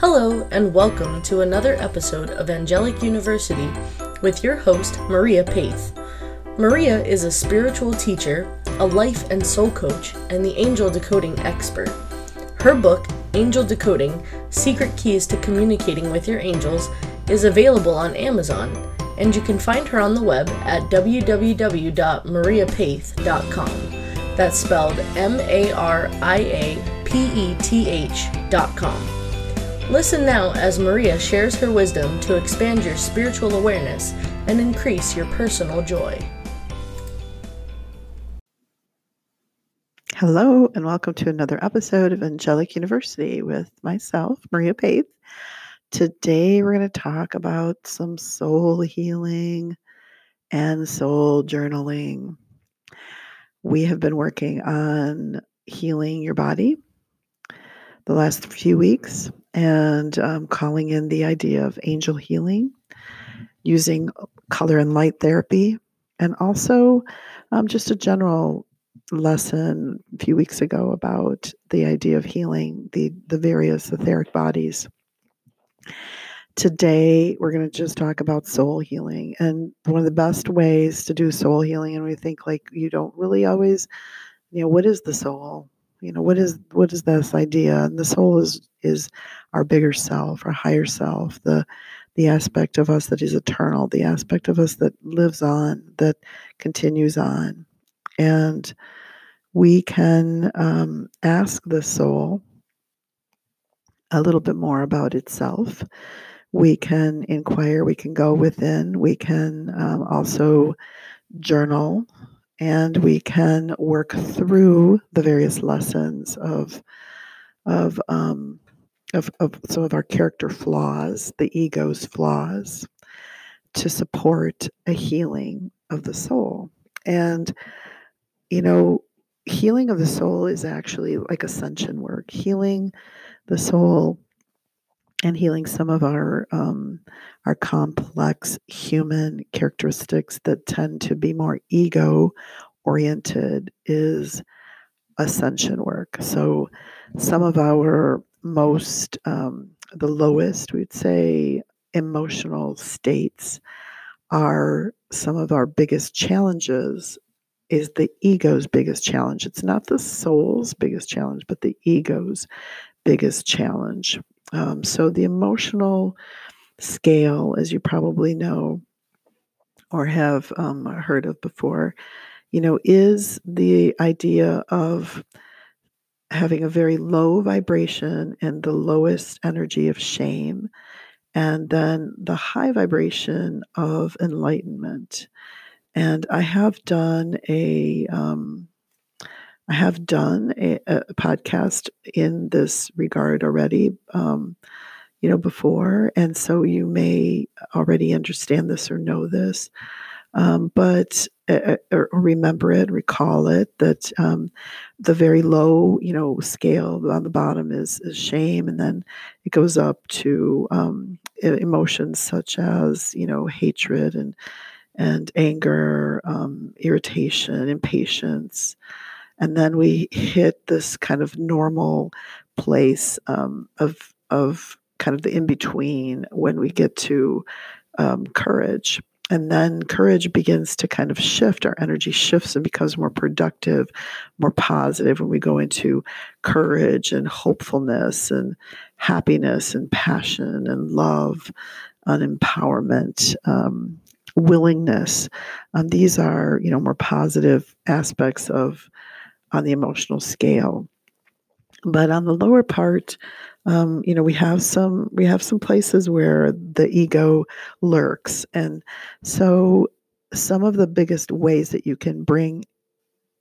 Hello, and welcome to another episode of Angelic University with your host, Maria Peth. Maria is a spiritual teacher, a life and soul coach, and the angel decoding expert. Her book, Angel Decoding Secret Keys to Communicating with Your Angels, is available on Amazon, and you can find her on the web at www.mariapeth.com. That's spelled M A R I A P E T H.com. Listen now as Maria shares her wisdom to expand your spiritual awareness and increase your personal joy. Hello, and welcome to another episode of Angelic University with myself, Maria Peth. Today, we're going to talk about some soul healing and soul journaling. We have been working on healing your body the last few weeks and um, calling in the idea of angel healing using color and light therapy, and also um, just a general lesson a few weeks ago about the idea of healing the, the various etheric bodies. Today, we're going to just talk about soul healing. And one of the best ways to do soul healing, and we think like you don't really always, you know, what is the soul? You know what is what is this idea? And the soul is is our bigger self our higher self the the aspect of us that is eternal the aspect of us that lives on that continues on. And we can um, ask the soul a little bit more about itself. We can inquire we can go within we can um, also journal and we can work through the various lessons of of um, of, of some of our character flaws, the ego's flaws, to support a healing of the soul. And you know, healing of the soul is actually like ascension work. Healing the soul and healing some of our um, our complex human characteristics that tend to be more ego oriented is ascension work. So some of our most um, the lowest we'd say emotional states are some of our biggest challenges is the ego's biggest challenge. It's not the soul's biggest challenge, but the ego's biggest challenge. Um, so the emotional scale, as you probably know or have um, heard of before, you know, is the idea of having a very low vibration and the lowest energy of shame, and then the high vibration of enlightenment. And I have done a um, I have done a, a, podcast in this regard already, um, you know, before, and so you may already understand this or know this, um, but uh, or remember it, recall it. That um, the very low, you know, scale on the bottom is, is shame, and then it goes up to um, emotions such as you know hatred and and anger, um, irritation, impatience and then we hit this kind of normal place um, of of kind of the in between when we get to um, courage. And then courage begins to kind of shift our energy shifts and becomes more productive more positive when we go into courage and hopefulness and happiness and passion and love and empowerment um, willingness. Um, these are you know more positive aspects of on the emotional scale. But on the lower part, um, you know, we have some we have some places where the ego lurks, and so some of the biggest ways that you can bring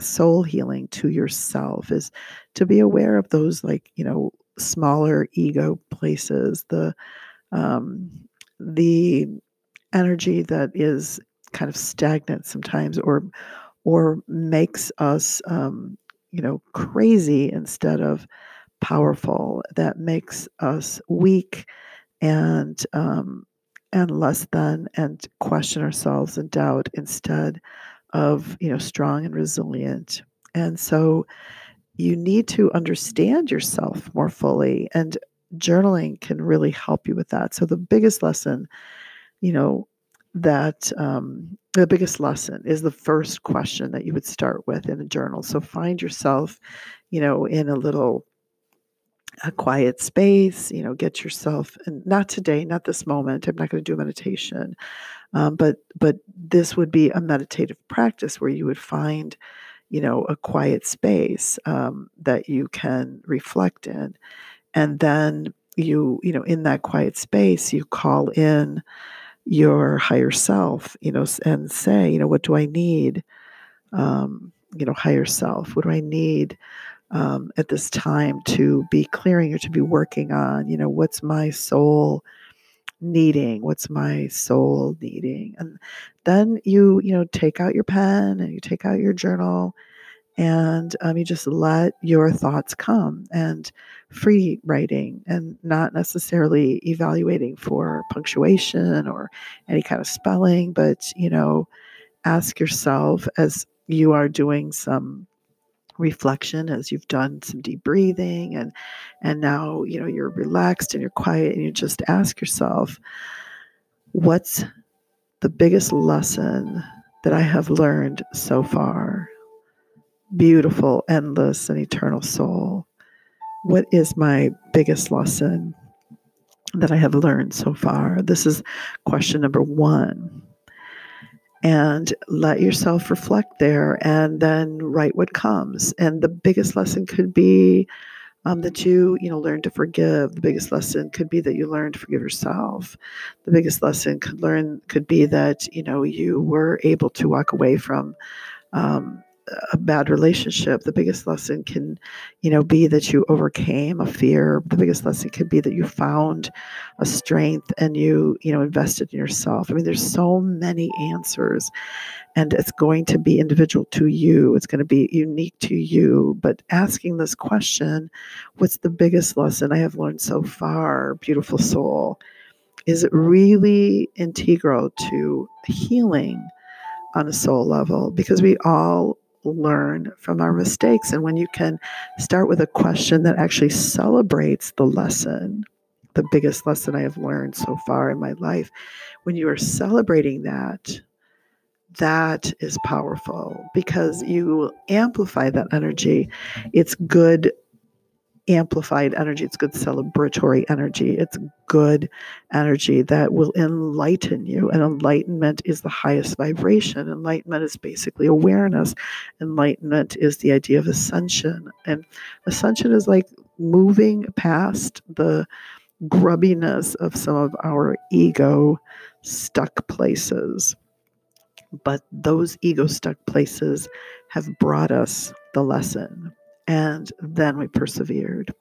soul healing to yourself is to be aware of those like you know smaller ego places the um, the energy that is kind of stagnant sometimes or or makes us, um, you know, crazy instead of powerful. That makes us weak and um, and less than, and question ourselves and doubt instead of you know strong and resilient. And so you need to understand yourself more fully and journaling can really help you with that. So the biggest lesson, you know, that um, the biggest lesson is the first question that you would start with in a journal. So find yourself, you know, in a little a quiet space, you know, get yourself and not today, not this moment. I'm not going to do a meditation. Um, but but this would be a meditative practice where you would find, you know, a quiet space um, that you can reflect in, and then you you know in that quiet space you call in your higher self, you know, and say, you know, what do I need? Um, you know, higher self. What do I need um, at this time to be clearing or to be working on? You know, what's my soul needing? What's my soul needing? And then you, you know, take out your pen and you take out your journal and um, you just let your thoughts come and free writing and not necessarily evaluating for punctuation or any kind of spelling but you know ask yourself as you are doing some reflection as you've done some deep breathing and and now you know you're relaxed and you're quiet and you just ask yourself what's the biggest lesson that I have learned so far beautiful, endless, and eternal soul, what is my biggest lesson that I have learned so far? This is question number one. And let yourself reflect there and then write what comes. And the biggest lesson could be um, that you you know learn to forgive the biggest lesson could be that you learn to forgive yourself the biggest lesson could learn could be that you know you were able to walk away from um, a bad relationship the biggest lesson can you know be that you overcame a fear. The biggest lesson could be that you found a strength and you you know invested in yourself. I mean there's so many answers and it's going to be individual to you. It's going to be unique to you. But asking this question what's the biggest lesson i have learned so far beautiful soul is it really integral to healing on a soul level? Because we all learn from our mistakes. And when you can start with a question that actually celebrates the lesson, the biggest lesson I have learned so far in my life, when you are celebrating that, that is powerful because you amplify that energy. It's good amplified energy. It's good celebratory energy. It's good energy that will enlighten you. And enlightenment is the highest vibration. Enlightenment is basically awareness. Enlightenment is the idea of ascension. And ascension is like moving past the grubbiness of some of our ego stuck places. But those ego stuck places have brought us the lesson and then we persevered.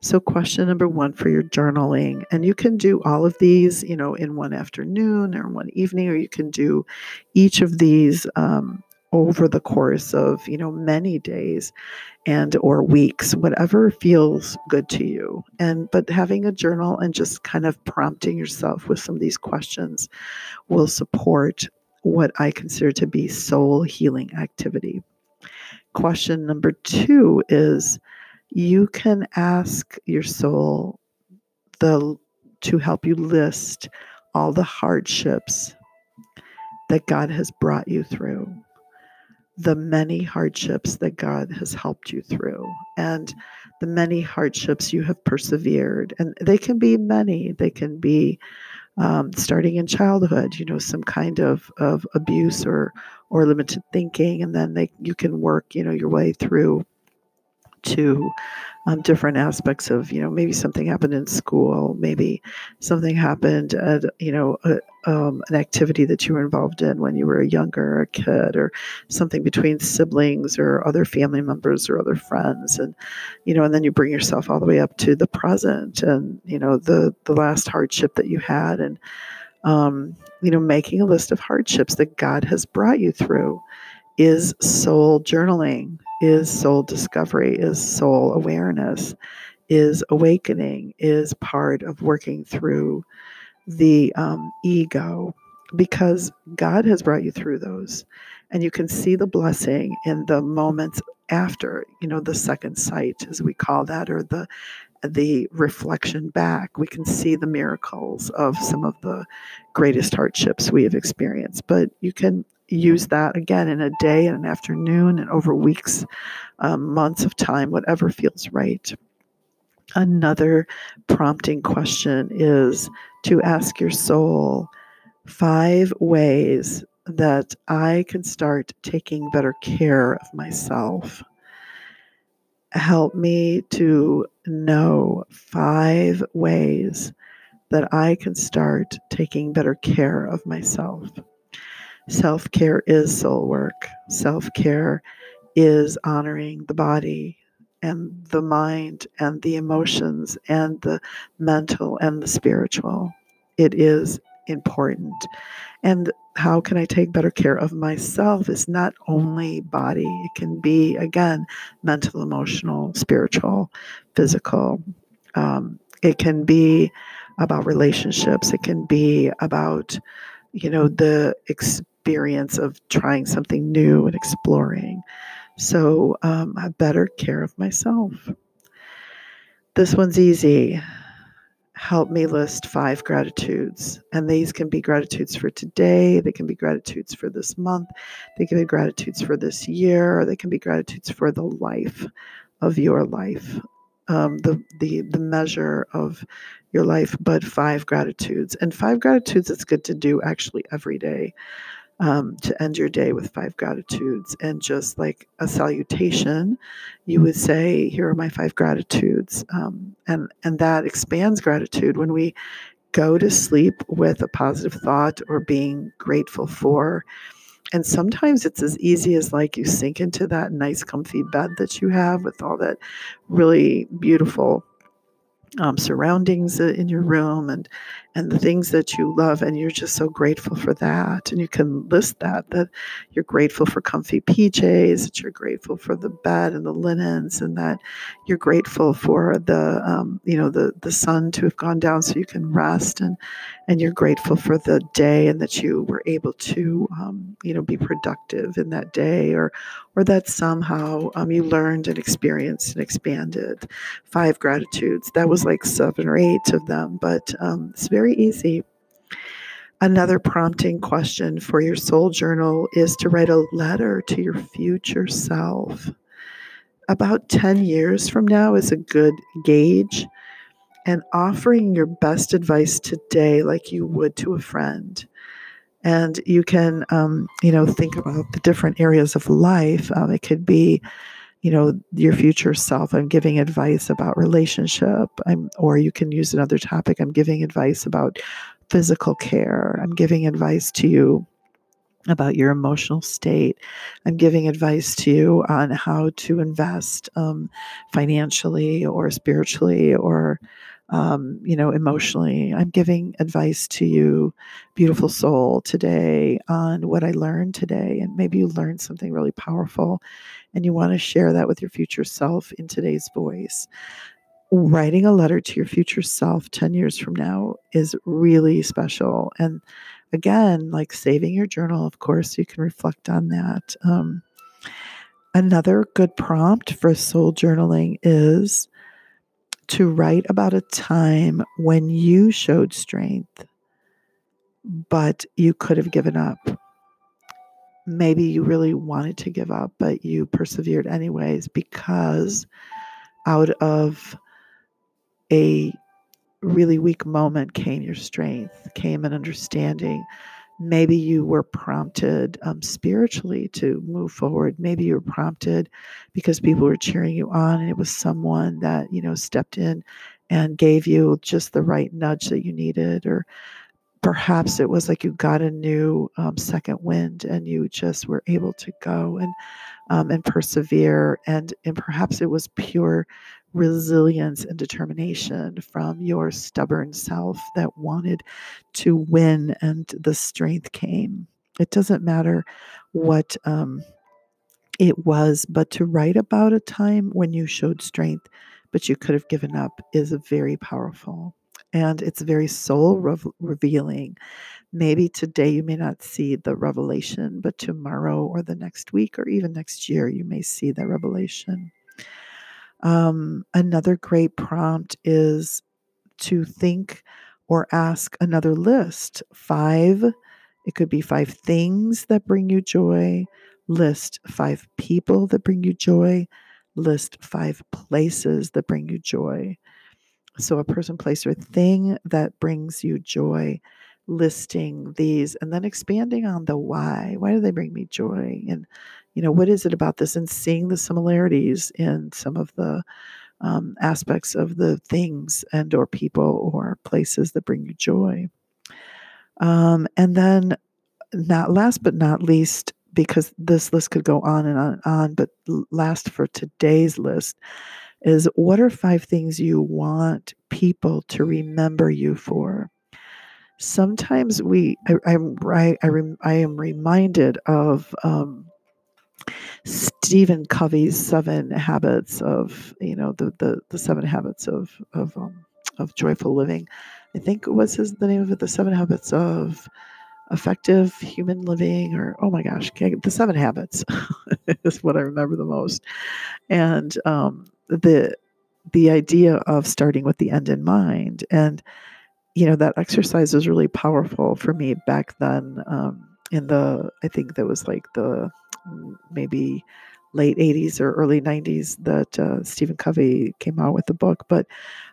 So, question number one for your journaling, and you can do all of these, you know, in one afternoon or one evening, or you can do each of these um, over the course of, you know, many days and or weeks, whatever feels good to you. And but having a journal and just kind of prompting yourself with some of these questions will support what I consider to be soul healing activity question number two is you can ask your soul the to help you list all the hardships that God has brought you through, the many hardships that God has helped you through, and the many hardships you have persevered. And they can be many, they can be um, starting in childhood, you know, some kind of, of abuse or or limited thinking, and then they you can work, you know, your way through to um, different aspects of you know maybe something happened in school maybe something happened at you know a, um, an activity that you were involved in when you were a younger a kid or something between siblings or other family members or other friends and you know and then you bring yourself all the way up to the present and you know the the last hardship that you had and um, you know making a list of hardships that god has brought you through is soul journaling is soul discovery, is soul awareness, is awakening, is part of working through the um, ego because God has brought you through those. And you can see the blessing in the moments after, you know, the second sight, as we call that, or the the reflection back, we can see the miracles of some of the greatest hardships we have experienced. But you can use that again in a day and an afternoon and over weeks, um, months of time, whatever feels right. Another prompting question is to ask your soul five ways that I can start taking better care of myself. Help me to know five ways that I can start taking better care of myself. Self care is soul work. Self care is honoring the body and the mind and the emotions and the mental and the spiritual. It is important. And how can I take better care of myself is not only body, it can be, again, mental, emotional, spiritual, physical. Um, it can be about relationships, it can be about, you know, the experience of trying something new and exploring. So, um, a better care of myself. This one's easy. Help me list five gratitudes. And these can be gratitudes for today, they can be gratitudes for this month, they can be gratitudes for this year, or they can be gratitudes for the life of your life. Um, the, the the measure of your life, but five gratitudes. And five gratitudes it's good to do actually every day um, to end your day with five gratitudes. And just like a salutation, you would say, Here are my five gratitudes. Um, and, and that expands gratitude when we go to sleep with a positive thought or being grateful for. And sometimes it's as easy as like you sink into that nice, comfy bed that you have with all that really beautiful um, surroundings in your room and and the things that you love and you're just so grateful for that. And you can list that that you're grateful for comfy pjs that you're grateful for the bed and the linens and that you're grateful for the um, you know the the sun to have gone down so you can rest and and you're grateful for the day and that you were able to um, you know be productive in that day or or that somehow um, you learned and experienced and expanded. Five gratitudes. That was like seven or eight of them but um, it's very easy. Another prompting question for your soul journal is to write a letter to your future self. About 10 years from now is a good gauge and offering your best advice today like you would to a friend. And you can um, you know think about the different areas of life. Um, it could be you know your future self i'm giving advice about relationship i'm or you can use another topic i'm giving advice about physical care i'm giving advice to you about your emotional state. I'm giving advice to you on how to invest um, financially or spiritually or um, you know, emotionally. I'm giving advice to you, beautiful soul, today on what I learned today. And maybe you learned something really powerful and you want to share that with your future self in today's voice. Writing a letter to your future self 10 years from now is really special. And again, like saving your journal, of course, you can reflect on that. Um, another good prompt for soul journaling is to write about a time when you showed strength, but you could have given up. Maybe you really wanted to give up, but you persevered anyways because out of a really weak moment came your strength, came an understanding. Maybe you were prompted um, spiritually to move forward. Maybe you were prompted because people were cheering you on and it was someone that you know stepped in and gave you just the right nudge that you needed or perhaps it was like you got a new um, second wind and you just were able to go and um, and persevere and and perhaps it was pure resilience and determination from your stubborn self that wanted to win and the strength came. It doesn't matter what um, it was, but to write about a time when you showed strength, but you could have given up is very powerful. And it's very soul revealing. Maybe today you may not see the revelation, but tomorrow or the next week or even next year, you may see that revelation. Um, another great prompt is to think or ask another list. Five, it could be five things that bring you joy. List five people that bring you joy. List five places that bring you joy. So, a person, place, or thing that brings you joy, listing these and then expanding on the why. Why do they bring me joy? And, you know, what is it about this? And seeing the similarities in some of the um, aspects of the things and or people or places that bring you joy. Um, and then, not last but not least, because this list could go on and on and on, but last for today's list is what are five things you want people to remember you for? Sometimes we, I, I'm I, I, I am reminded of um, Stephen Covey's seven habits of, you know, the the, the seven habits of of um, of joyful living. I think was his the name of it, the seven habits of effective human living, or oh my gosh, the seven habits is what I remember the most. And um, the the idea of starting with the end in mind, and you know that exercise was really powerful for me back then. Um, in the I think that was like the maybe late 80s or early 90s that uh, Stephen Covey came out with the book. But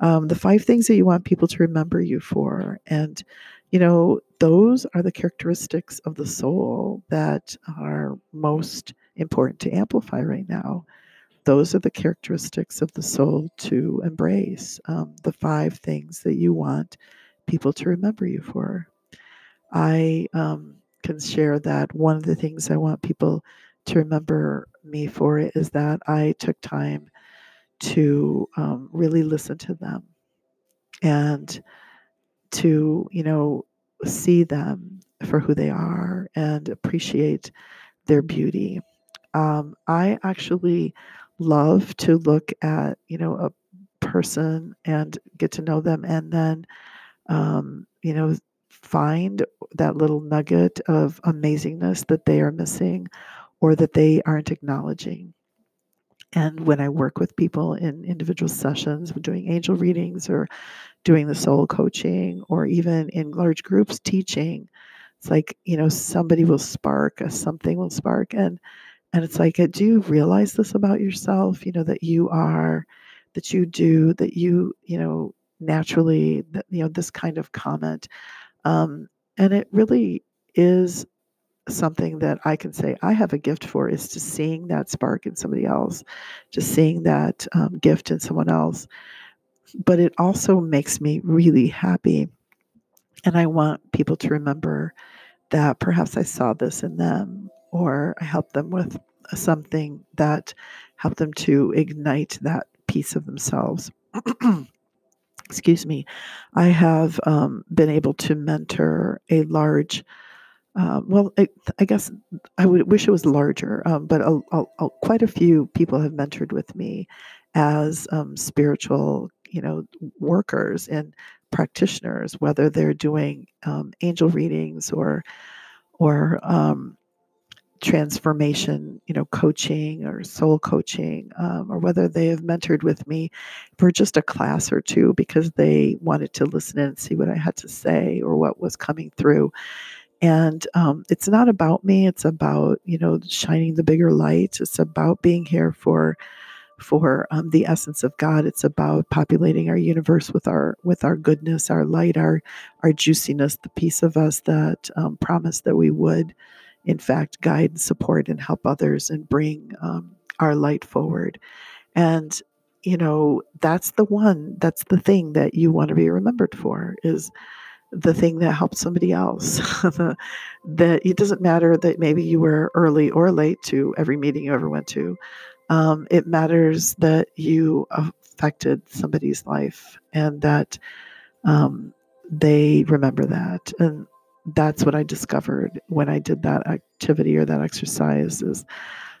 um, the five things that you want people to remember you for. And, you know, those are the characteristics of the soul that are most important to amplify right now. Those are the characteristics of the soul to embrace. Um, the five things that you want people to remember you for. I um, can share that one of the things I want people to remember me for is that I took time to um, really listen to them and to, you know, see them for who they are and appreciate their beauty. Um, I actually love to look at, you know, a person and get to know them and then, um, you know, find that little nugget of amazingness that they are missing or that they aren't acknowledging. And when I work with people in individual sessions, doing angel readings or doing the soul coaching, or even in large groups teaching, it's like, you know, somebody will spark, a something will spark. And and it's like, do you realize this about yourself? You know, that you are, that you do, that you, you know, naturally, that, you know, this kind of comment. Um, and it really is something that I can say I have a gift for is to seeing that spark in somebody else, just seeing that um, gift in someone else. But it also makes me really happy. And I want people to remember that perhaps I saw this in them or I help them with something that helped them to ignite that piece of themselves. Excuse me. I have um, been able to mentor a large uh, well, I, I, guess I would wish it was larger, um, but a, a, a, quite a few people have mentored with me as um, spiritual, you know, workers and practitioners, whether they're doing um, angel readings or or um, transformation, you know, coaching or soul coaching, um, or whether they have mentored with me for just a class or two because they wanted to listen and see what I had to say or what was coming through. And um, it's not about me it's about you know shining the bigger light. It's about being here for for um, the essence of god. It's about populating our universe with our with our goodness our light our our juiciness the piece of us that um, promised that we would in fact guide support and help others and bring um, our light forward and you know that's the one that's the thing that you want to be remembered for is the thing that helped somebody else. that it doesn't matter that maybe you were early or late to every meeting you ever went to. Um, it matters that you affected somebody's life and that um, they remember that. And that's what I discovered when I did that activity or that exercise is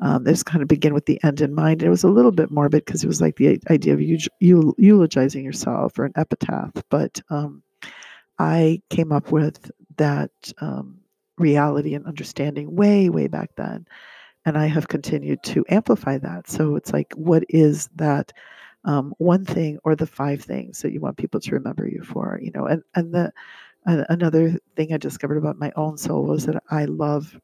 um, kind of begin with the end in mind. It was a little bit morbid because it was like the idea of eulogizing yourself or an epitaph, but um, I came up with that um, reality and understanding way, way back then. and I have continued to amplify that. So it's like, what is that um, one thing or the five things that you want people to remember you for? You know, and and the another thing I discovered about my own soul was that I love,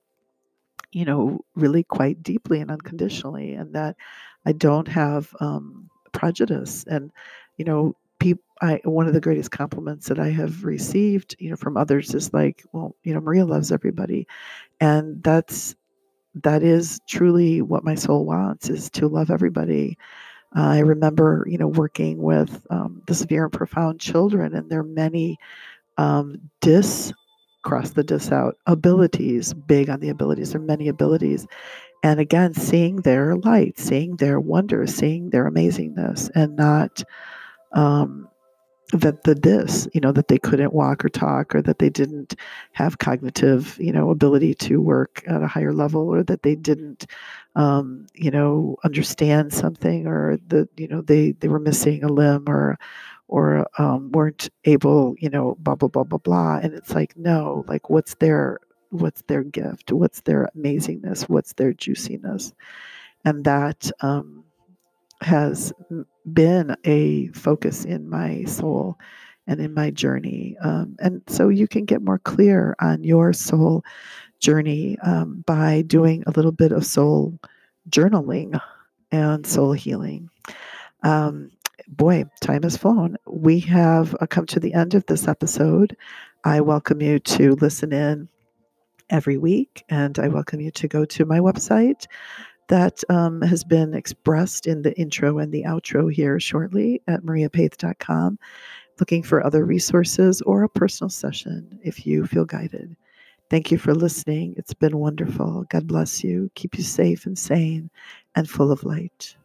you know, really quite deeply and unconditionally, and that I don't have um, prejudice. And you know, people, I one of the greatest compliments that I have received, you know, from others is like, well, you know, Maria loves everybody, and that's that is truly what my soul wants is to love everybody. Uh, I remember, you know, working with um, the severe and profound children, and there are many um, dis cross the dis out abilities, big on the abilities. There are many abilities, and again, seeing their light, seeing their wonder, seeing their amazingness, and not um, that the this you know that they couldn't walk or talk or that they didn't have cognitive you know ability to work at a higher level or that they didn't um, you know understand something or that you know they they were missing a limb or or um, weren't able you know blah blah blah blah blah. And it's like no like what's their what's their gift? What's their amazingness? What's their juiciness? And that um, has been a focus in my soul and in my journey. Um, and so you can get more clear on your soul journey um, by doing a little bit of soul journaling and soul healing. Um, boy, time has flown. We have uh, come to the end of this episode. I welcome you to listen in every week, and I welcome you to go to my website, that um, has been expressed in the intro and the outro here shortly at mariapeth.com. Looking for other resources or a personal session if you feel guided. Thank you for listening. It's been wonderful. God bless you. Keep you safe and sane and full of light.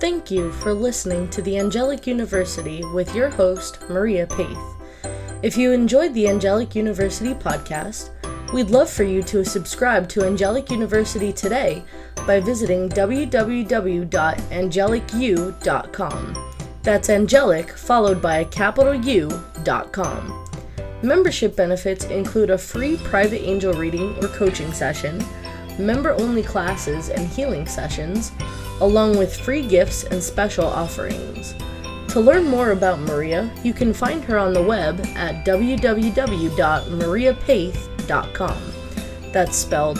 Thank you for listening to the Angelic University with your host, Maria Peth. If you enjoyed the Angelic University podcast, We'd love for you to subscribe to Angelic University today by visiting www.angelicu.com. That's angelic followed by a capital U.com. Membership benefits include a free private angel reading or coaching session, member only classes and healing sessions, along with free gifts and special offerings. To learn more about Maria, you can find her on the web at www.mariapeth.com that's spelled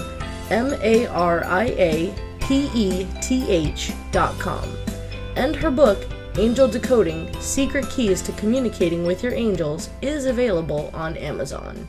M A R I A P E T H dot com. And her book, Angel Decoding Secret Keys to Communicating with Your Angels, is available on Amazon.